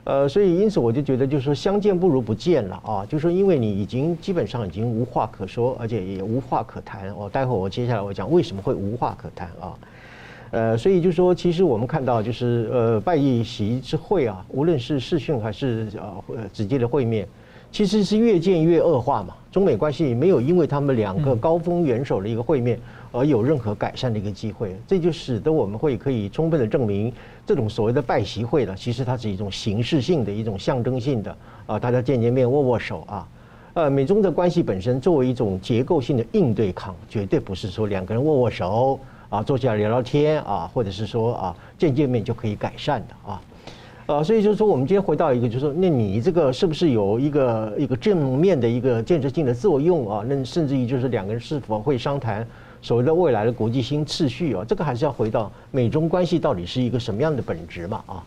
呃，所以因此我就觉得，就是说相见不如不见了啊。就是说，因为你已经基本上已经无话可说，而且也无话可谈。哦，待会儿我接下来我讲为什么会无话可谈啊。呃，所以就是说，其实我们看到就是呃拜习之会啊，无论是视讯还是呃直接的会面，其实是越见越恶化嘛。中美关系没有因为他们两个高峰元首的一个会面而有任何改善的一个机会，这就使得我们会可以充分的证明。这种所谓的拜习会呢，其实它是一种形式性的一种象征性的啊，大家见见面握握手啊，呃，美中的关系本身作为一种结构性的硬对抗，绝对不是说两个人握握手啊，坐下来聊聊天啊，或者是说啊见见面就可以改善的啊，呃，所以就是说我们今天回到一个，就是说那你这个是不是有一个一个正面的一个建设性的作用啊？那甚至于就是两个人是否会商谈？所谓的未来的国际新秩序啊，这个还是要回到美中关系到底是一个什么样的本质嘛啊？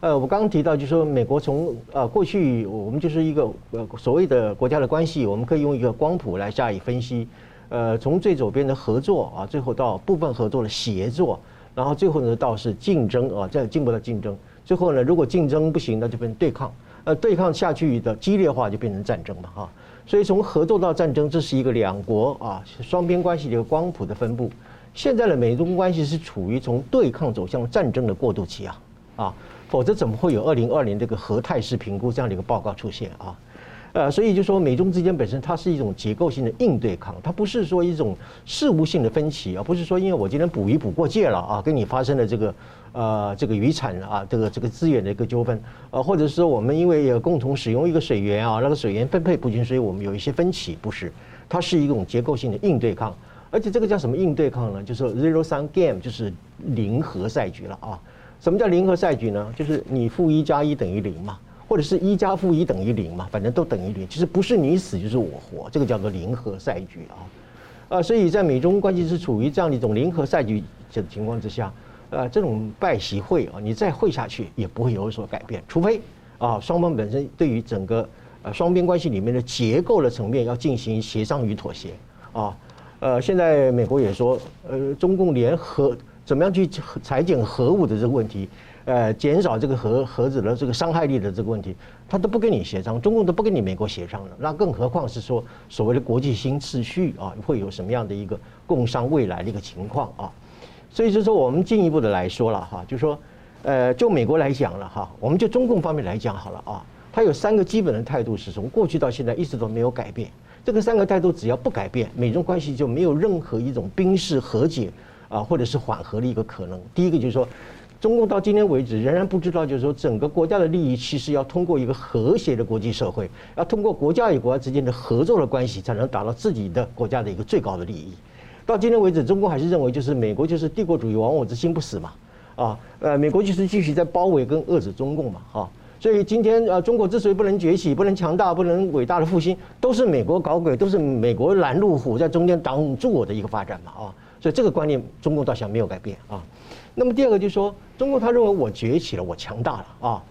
呃，我刚刚提到就是说，美国从呃过去我们就是一个呃所谓的国家的关系，我们可以用一个光谱来加以分析。呃，从最左边的合作啊，最后到部分合作的协作，然后最后呢到是竞争啊，再进步到竞争，最后呢如果竞争不行，那就变成对抗。呃，对抗下去的激烈化就变成战争了哈。所以从合作到战争，这是一个两国啊双边关系的一个光谱的分布。现在的美中关系是处于从对抗走向战争的过渡期啊啊，否则怎么会有二零二零这个核态势评估这样的一个报告出现啊？呃，所以就说美中之间本身它是一种结构性的硬对抗，它不是说一种事务性的分歧，而不是说因为我今天捕鱼捕过界了啊，跟你发生了这个。呃，这个渔产啊，这个这个资源的一个纠纷，呃，或者是说我们因为有共同使用一个水源啊，那个水源分配不均，所以我们有一些分歧，不是？它是一种结构性的硬对抗，而且这个叫什么硬对抗呢？就是 zero sum game，就是零和赛局了啊。什么叫零和赛局呢？就是你负一加一等于零嘛，或者是一加负一等于零嘛，反正都等于零，其实不是你死就是我活，这个叫做零和赛局啊。啊，所以在美中关系是处于这样的一种零和赛局的情况之下。呃，这种拜习会啊，你再会下去也不会有所改变，除非啊，双方本身对于整个呃双边关系里面的结构的层面要进行协商与妥协啊。呃，现在美国也说，呃，中共联合怎么样去裁减核武的这个问题，呃，减少这个核核子的这个伤害力的这个问题，他都不跟你协商，中共都不跟你美国协商了，那更何况是说所谓的国际新秩序啊，会有什么样的一个共商未来的一个情况啊？所以就是说，我们进一步的来说了哈，就说，呃，就美国来讲了哈，我们就中共方面来讲好了啊，它有三个基本的态度，是从过去到现在一直都没有改变。这个三个态度只要不改变，美中关系就没有任何一种冰释和解啊，或者是缓和的一个可能。第一个就是说，中共到今天为止仍然不知道，就是说整个国家的利益其实要通过一个和谐的国际社会，要通过国家与国家之间的合作的关系，才能达到自己的国家的一个最高的利益。到今天为止，中共还是认为就是美国就是帝国主义亡我之心不死嘛，啊，呃，美国就是继续在包围跟遏制中共嘛，啊，所以今天呃，中国之所以不能崛起、不能强大、不能伟大的复兴，都是美国搞鬼，都是美国拦路虎在中间挡住我的一个发展嘛，啊，所以这个观念中共到现在没有改变啊。那么第二个就是说，中共他认为我崛起了，我强大了啊，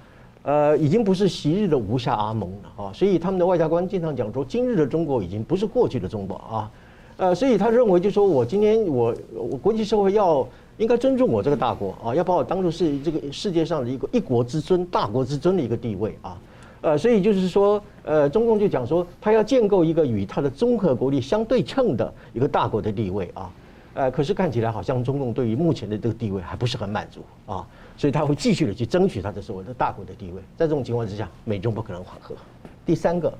呃，已经不是昔日的吴下阿蒙了啊。所以他们的外交官经常讲说，今日的中国已经不是过去的中国啊。呃，所以他认为，就说我今天我我国际社会要应该尊重我这个大国啊，要把我当作是这个世界上的一个一国之尊、大国之尊的一个地位啊。呃，所以就是说，呃，中共就讲说，他要建构一个与他的综合国力相对称的一个大国的地位啊。呃，可是看起来好像中共对于目前的这个地位还不是很满足啊，所以他会继续的去争取他的所谓的大国的地位。在这种情况之下，美中不可能缓和。第三个。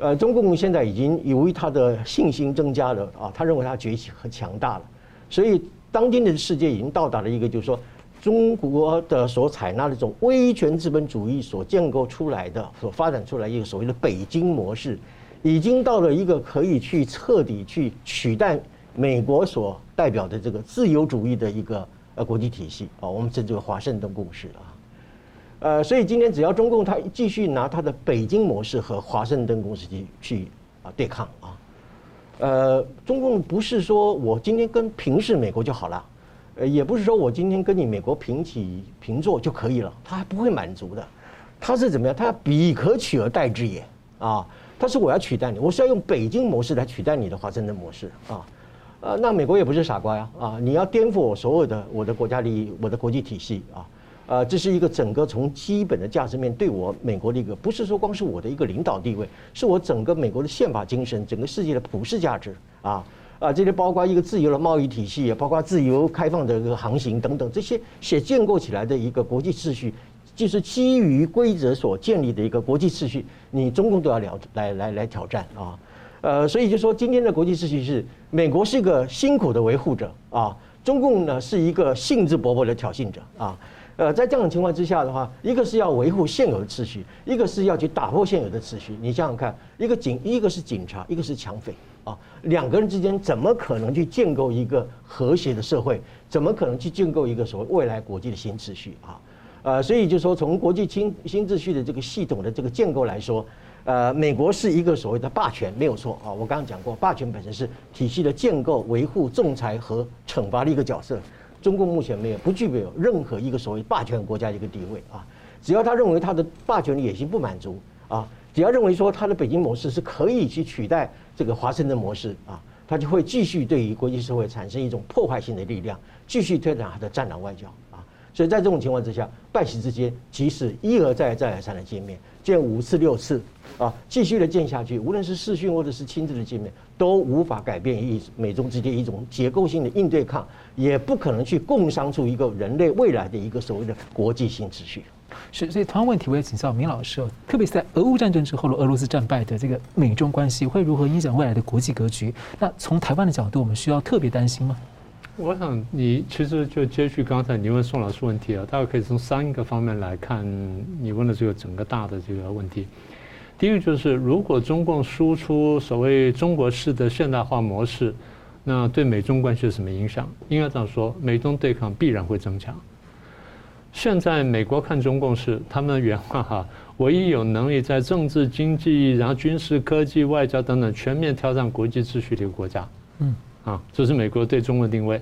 呃，中共现在已经由于他的信心增加了啊，他认为他崛起和强大了，所以当今的世界已经到达了一个，就是说中国的所采纳的这种威权资本主义所建构出来的、所发展出来一个所谓的北京模式，已经到了一个可以去彻底去取代美国所代表的这个自由主义的一个呃国际体系啊，我们称之为华盛顿共识啊。呃，所以今天只要中共他继续拿他的北京模式和华盛顿公司去去啊对抗啊，呃，中共不是说我今天跟平视美国就好了，呃，也不是说我今天跟你美国平起平坐就可以了，他还不会满足的，他是怎么样？他要彼可取而代之也啊，他说我要取代你，我是要用北京模式来取代你的华盛顿模式啊，呃，那美国也不是傻瓜呀啊，你要颠覆我所有的我的国家利益，我的国际体系啊。呃，这是一个整个从基本的价值面对我美国的一个，不是说光是我的一个领导地位，是我整个美国的宪法精神，整个世界的普世价值啊啊，这些包括一个自由的贸易体系，也包括自由开放的一个航行等等，这些写建构起来的一个国际秩序，就是基于规则所建立的一个国际秩序，你中共都要了来来来挑战啊，呃，所以就说今天的国际秩序是美国是一个辛苦的维护者啊，中共呢是一个兴致勃勃的挑衅者啊。呃，在这样的情况之下的话，一个是要维护现有的秩序，一个是要去打破现有的秩序。你想想看，一个警，一个是警察，一个是抢匪啊，两个人之间怎么可能去建构一个和谐的社会？怎么可能去建构一个所谓未来国际的新秩序啊？呃，所以就说从国际新新秩序的这个系统的这个建构来说，呃，美国是一个所谓的霸权，没有错啊。我刚刚讲过，霸权本身是体系的建构、维护、仲裁和惩罚的一个角色。中共目前没有不具备有任何一个所谓霸权国家一个地位啊，只要他认为他的霸权的野心不满足啊，只要认为说他的北京模式是可以去取代这个华盛顿模式啊，他就会继续对于国际社会产生一种破坏性的力量，继续推展他的战狼外交。所以在这种情况之下，拜习之间即使一而再再而三的见面，见五次六次啊，继续的见下去，无论是视讯或者是亲自的见面，都无法改变一美中之间一种结构性的应对抗。也不可能去共商出一个人类未来的一个所谓的国际性秩序。是，所以同样问题我也请教明老师哦，特别是在俄乌战争之后的俄罗斯战败的这个美中关系会如何影响未来的国际格局？那从台湾的角度，我们需要特别担心吗？我想你其实就接续刚才你问宋老师问题啊，大概可以从三个方面来看你问的这个整个大的这个问题。第一个就是，如果中共输出所谓中国式的现代化模式。那对美中关系有什么影响？应该这样说，美中对抗必然会增强。现在美国看中共是他们原话哈，唯一有能力在政治、经济、然后军事、科技、外交等等全面挑战国际秩序的一个国家。嗯，啊，这是美国对中国的定位。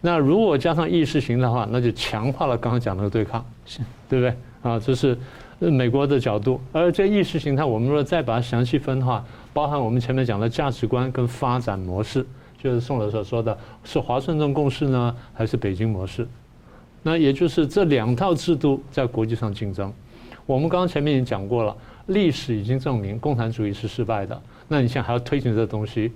那如果加上意识形态的话，那就强化了刚刚讲那个对抗，是对不对？啊，这是美国的角度。而这意识形态，我们如果再把它详细分的话，包含我们前面讲的价值观跟发展模式。就是宋老师所说的，是华盛顿共识呢，还是北京模式？那也就是这两套制度在国际上竞争。我们刚刚前面已经讲过了，历史已经证明共产主义是失败的。那你现在还要推行这东西，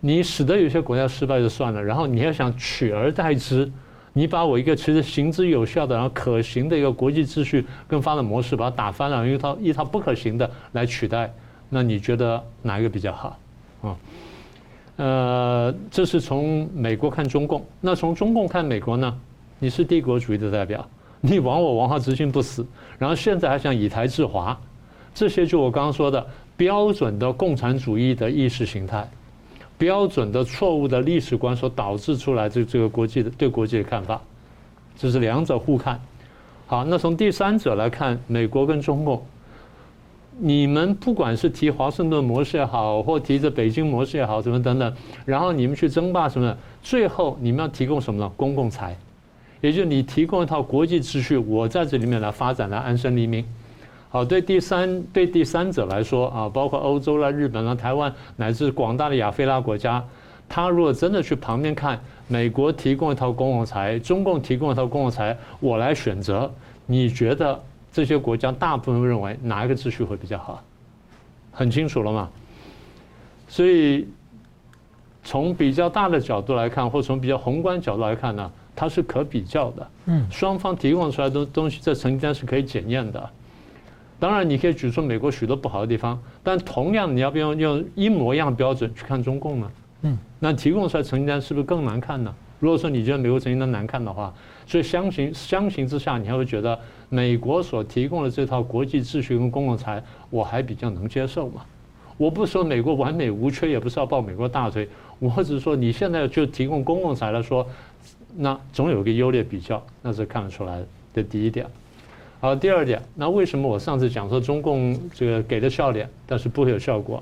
你使得有些国家失败就算了，然后你要想取而代之，你把我一个其实行之有效的、然后可行的一个国际秩序跟发展模式把它打翻了，用一套一套不可行的来取代，那你觉得哪一个比较好？啊？呃，这是从美国看中共，那从中共看美国呢？你是帝国主义的代表，你亡我亡化之心不死，然后现在还想以台制华，这些就我刚刚说的标准的共产主义的意识形态，标准的错误的历史观所导致出来这这个国际的对国际的看法，这是两者互看。好，那从第三者来看，美国跟中共。你们不管是提华盛顿模式也好，或提着北京模式也好，什么等等，然后你们去争霸什么的，最后你们要提供什么呢？公共财，也就是你提供一套国际秩序，我在这里面来发展来安身立命。好，对第三对第三者来说啊，包括欧洲啦、日本啦、台湾乃至广大的亚非拉国家，他如果真的去旁边看，美国提供一套公共财，中共提供一套公共财，我来选择，你觉得这些国家大部分认为哪一个秩序会比较好？很清楚了嘛？所以从比较大的角度来看，或从比较宏观角度来看呢，它是可比较的。嗯，双方提供出来的东西，这曾经是可以检验的。当然，你可以举出美国许多不好的地方，但同样，你要不要用一模一样的标准去看中共呢？嗯，那提供出来成绩单是不是更难看呢？如果说你觉得美国成绩单难看的话，所以相形相形之下，你还会觉得美国所提供的这套国际秩序跟公共财，我还比较能接受嘛？我不是说美国完美无缺，也不是要抱美国大腿，我只是说你现在就提供公共财来说，那总有个优劣比较，那是看得出来的第一点。好，第二点，那为什么我上次讲说中共这个给的笑脸，但是不会有效果？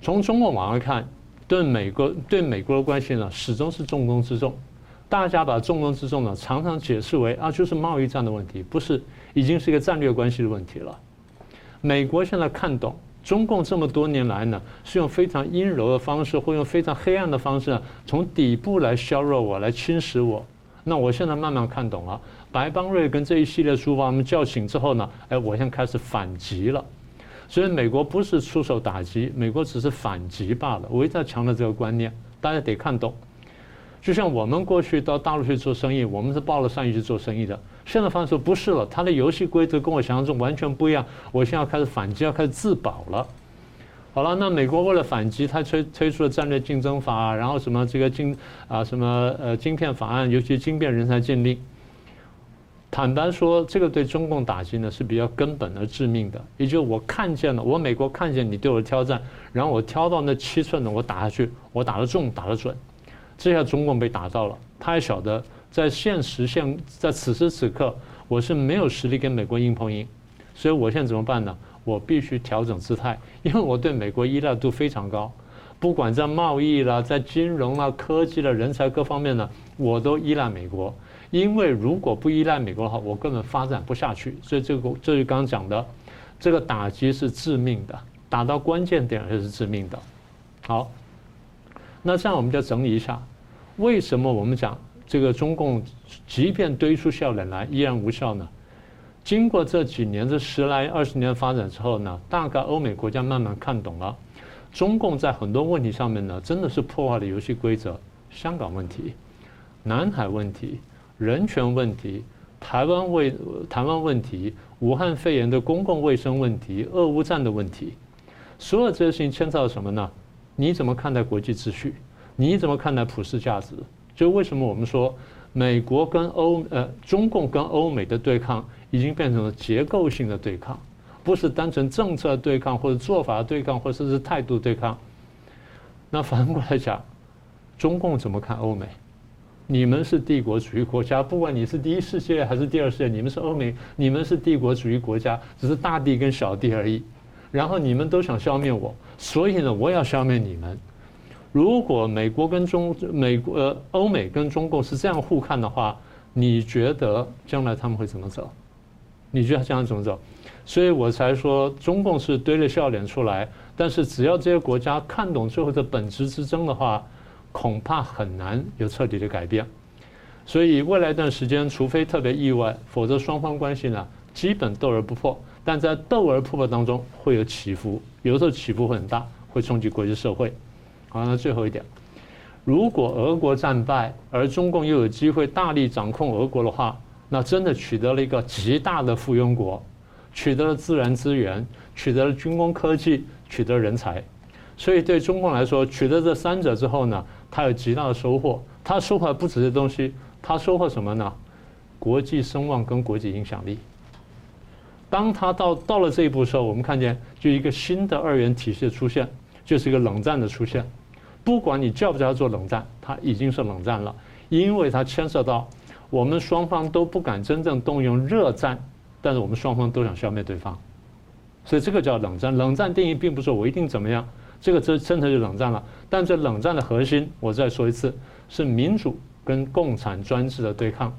从中共往外看，对美国对美国的关系呢，始终是重中之重。大家把重中之重呢，常常解释为啊，就是贸易战的问题，不是，已经是一个战略关系的问题了。美国现在看懂中共这么多年来呢，是用非常阴柔的方式，或用非常黑暗的方式，从底部来削弱我，来侵蚀我。那我现在慢慢看懂了。白邦瑞跟这一系列书把我们叫醒之后呢，哎，我现在开始反击了。所以美国不是出手打击，美国只是反击罢了。我一直在强调这个观念，大家得看懂。就像我们过去到大陆去做生意，我们是抱了善意去做生意的。现在发现说不是了，他的游戏规则跟我想象中完全不一样。我现在要开始反击，要开始自保了。好了，那美国为了反击，他推推出了战略竞争法，然后什么这个晶啊什么呃晶片法案，尤其晶片人才禁令。坦白说，这个对中共打击呢是比较根本而致命的。也就是我看见了，我美国看见你对我的挑战，然后我挑到那七寸的，我打下去，我打得中，打得准。这下中共被打到了，他也晓得在现实现在此时此刻，我是没有实力跟美国硬碰硬，所以我现在怎么办呢？我必须调整姿态，因为我对美国依赖度非常高，(laughs) 不管在贸易啦、在金融啦、科技啦、人才各方面呢，我都依赖美国。因为如果不依赖美国的话，我根本发展不下去。所以这个，这就刚刚讲的，这个打击是致命的，打到关键点也是致命的。好，那这样我们就整理一下，为什么我们讲这个中共即便堆出笑脸来依然无效呢？经过这几年这十来二十年发展之后呢，大概欧美国家慢慢看懂了，中共在很多问题上面呢，真的是破坏了游戏规则。香港问题，南海问题。人权问题、台湾问台湾问题、武汉肺炎的公共卫生问题、俄乌战的问题，所有这些事情牵扯到什么呢？你怎么看待国际秩序？你怎么看待普世价值？就为什么我们说美国跟欧呃中共跟欧美的对抗已经变成了结构性的对抗，不是单纯政策对抗或者做法对抗，或者是态度对抗。那反过来讲，中共怎么看欧美？你们是帝国主义国家，不管你是第一世界还是第二世界，你们是欧美，你们是帝国主义国家，只是大帝跟小帝而已。然后你们都想消灭我，所以呢，我要消灭你们。如果美国跟中美国呃欧美跟中共是这样互看的话，你觉得将来他们会怎么走？你觉得将来怎么走？所以我才说中共是堆了笑脸出来，但是只要这些国家看懂最后的本质之争的话。恐怕很难有彻底的改变，所以未来一段时间，除非特别意外，否则双方关系呢，基本斗而不破。但在斗而不破当中，会有起伏，有的时候起伏会很大，会冲击国际社会。好，那最后一点，如果俄国战败，而中共又有机会大力掌控俄国的话，那真的取得了一个极大的附庸国，取得了自然资源，取得了军工科技，取得人才。所以对中共来说，取得这三者之后呢，他有极大的收获。他收获不止这东西，他收获什么呢？国际声望跟国际影响力。当他到到了这一步的时候，我们看见就一个新的二元体系的出现，就是一个冷战的出现。不管你叫不叫它做冷战，它已经是冷战了，因为它牵涉到我们双方都不敢真正动用热战，但是我们双方都想消灭对方，所以这个叫冷战。冷战定义并不是说我一定怎么样。这个真真的就冷战了，但这冷战的核心，我再说一次，是民主跟跟共产专制的对抗，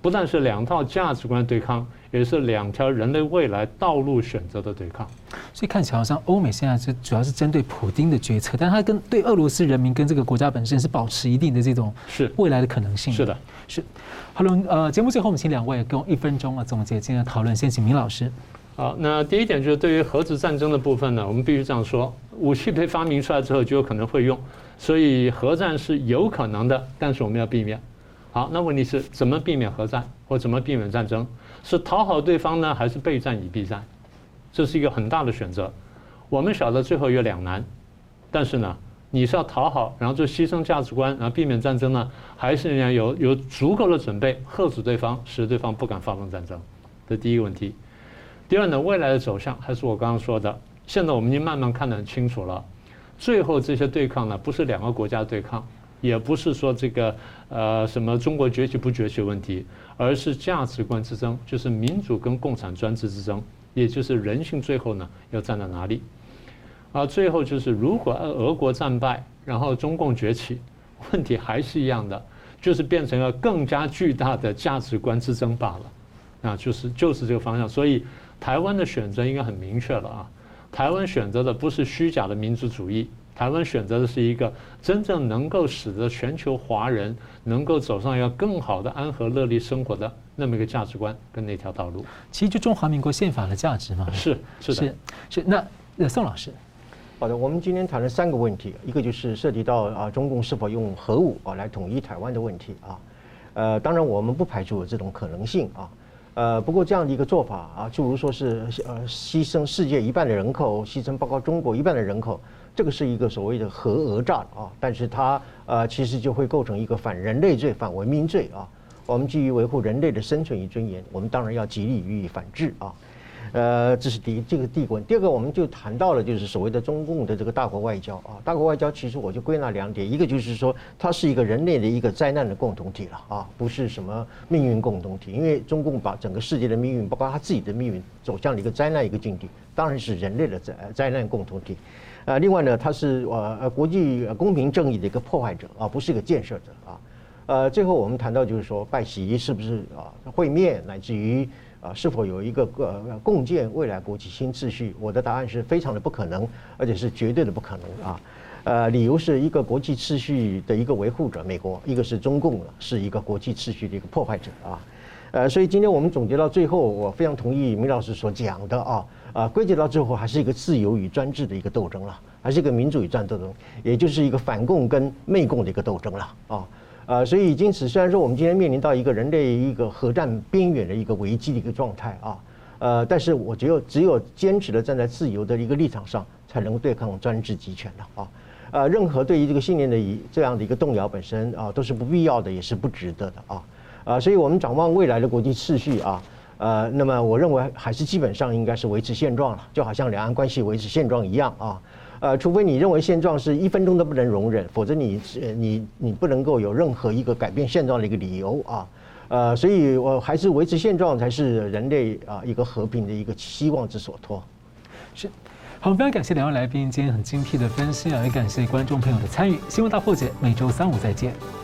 不但是两套价值观对抗，也是两条人类未来道路选择的对抗。所以看起来好像欧美现在是主要是针对普丁的决策，但他跟对俄罗斯人民跟这个国家本身是保持一定的这种是未来的可能性。是的，是。好了，呃，节目最后我们请两位给我一分钟啊总结今天的讨论。先请明老师。好，那第一点就是对于核子战争的部分呢，我们必须这样说：武器被发明出来之后就有可能会用，所以核战是有可能的，但是我们要避免。好，那问题是怎么避免核战或怎么避免战争？是讨好对方呢，还是备战以避战？这是一个很大的选择。我们晓得最后有两难，但是呢，你是要讨好，然后就牺牲价值观，然后避免战争呢，还是要有有足够的准备，吓阻对方，使对方不敢发动战争？这第一个问题。第二呢，未来的走向还是我刚刚说的。现在我们已经慢慢看得很清楚了。最后这些对抗呢，不是两个国家对抗，也不是说这个呃什么中国崛起不崛起问题，而是价值观之争，就是民主跟共产专制之争，也就是人性最后呢要站在哪里。啊，最后就是如果俄国战败，然后中共崛起，问题还是一样的，就是变成了更加巨大的价值观之争罢了。啊，就是就是这个方向，所以。台湾的选择应该很明确了啊！台湾选择的不是虚假的民族主义，台湾选择的是一个真正能够使得全球华人能够走上一个更好的安和乐利生活的那么一个价值观跟那条道路。其实就中华民国宪法的价值嘛。是是的是是。那那宋老师，好的，我们今天谈了三个问题，一个就是涉及到啊中共是否用核武啊来统一台湾的问题啊。呃，当然我们不排除有这种可能性啊。呃，不过这样的一个做法啊，就如说是呃牺牲世界一半的人口，牺牲包括中国一半的人口，这个是一个所谓的核讹诈啊，但是它呃其实就会构成一个反人类罪、反文明罪啊。我们基于维护人类的生存与尊严，我们当然要极力予以反制啊。呃，这是第一，这个第一个问题。第二个，我们就谈到了就是所谓的中共的这个大国外交啊，大国外交其实我就归纳两点，一个就是说它是一个人类的一个灾难的共同体了啊，不是什么命运共同体，因为中共把整个世界的命运，包括他自己的命运，走向了一个灾难一个境地，当然是人类的灾灾难共同体。呃，另外呢，它是呃呃国际公平正义的一个破坏者啊，不是一个建设者啊。呃，最后我们谈到就是说拜习是不是啊会面，乃至于。啊，是否有一个呃共建未来国际新秩序？我的答案是非常的不可能，而且是绝对的不可能啊！呃，理由是一个国际秩序的一个维护者，美国；一个是中共，是一个国际秩序的一个破坏者啊！呃，所以今天我们总结到最后，我非常同意明老师所讲的啊啊，归结到最后还是一个自由与专制的一个斗争了，还是一个民主与专制斗争，也就是一个反共跟媚共的一个斗争了啊！呃，所以因此，虽然说我们今天面临到一个人类一个核战边缘的一个危机的一个状态啊，呃，但是我觉得只有坚持的站在自由的一个立场上，才能够对抗专制集权的啊，呃，任何对于这个信念的一这样的一个动摇本身啊，都是不必要的，也是不值得的啊，啊，所以我们展望未来的国际秩序啊，呃，那么我认为还是基本上应该是维持现状了，就好像两岸关系维持现状一样啊。呃，除非你认为现状是一分钟都不能容忍，否则你你你不能够有任何一个改变现状的一个理由啊。呃，所以我还是维持现状才是人类啊一个和平的一个希望之所托。是，好，非常感谢两位来宾今天很精辟的分析啊，也感谢观众朋友的参与。新闻大破解每周三五再见。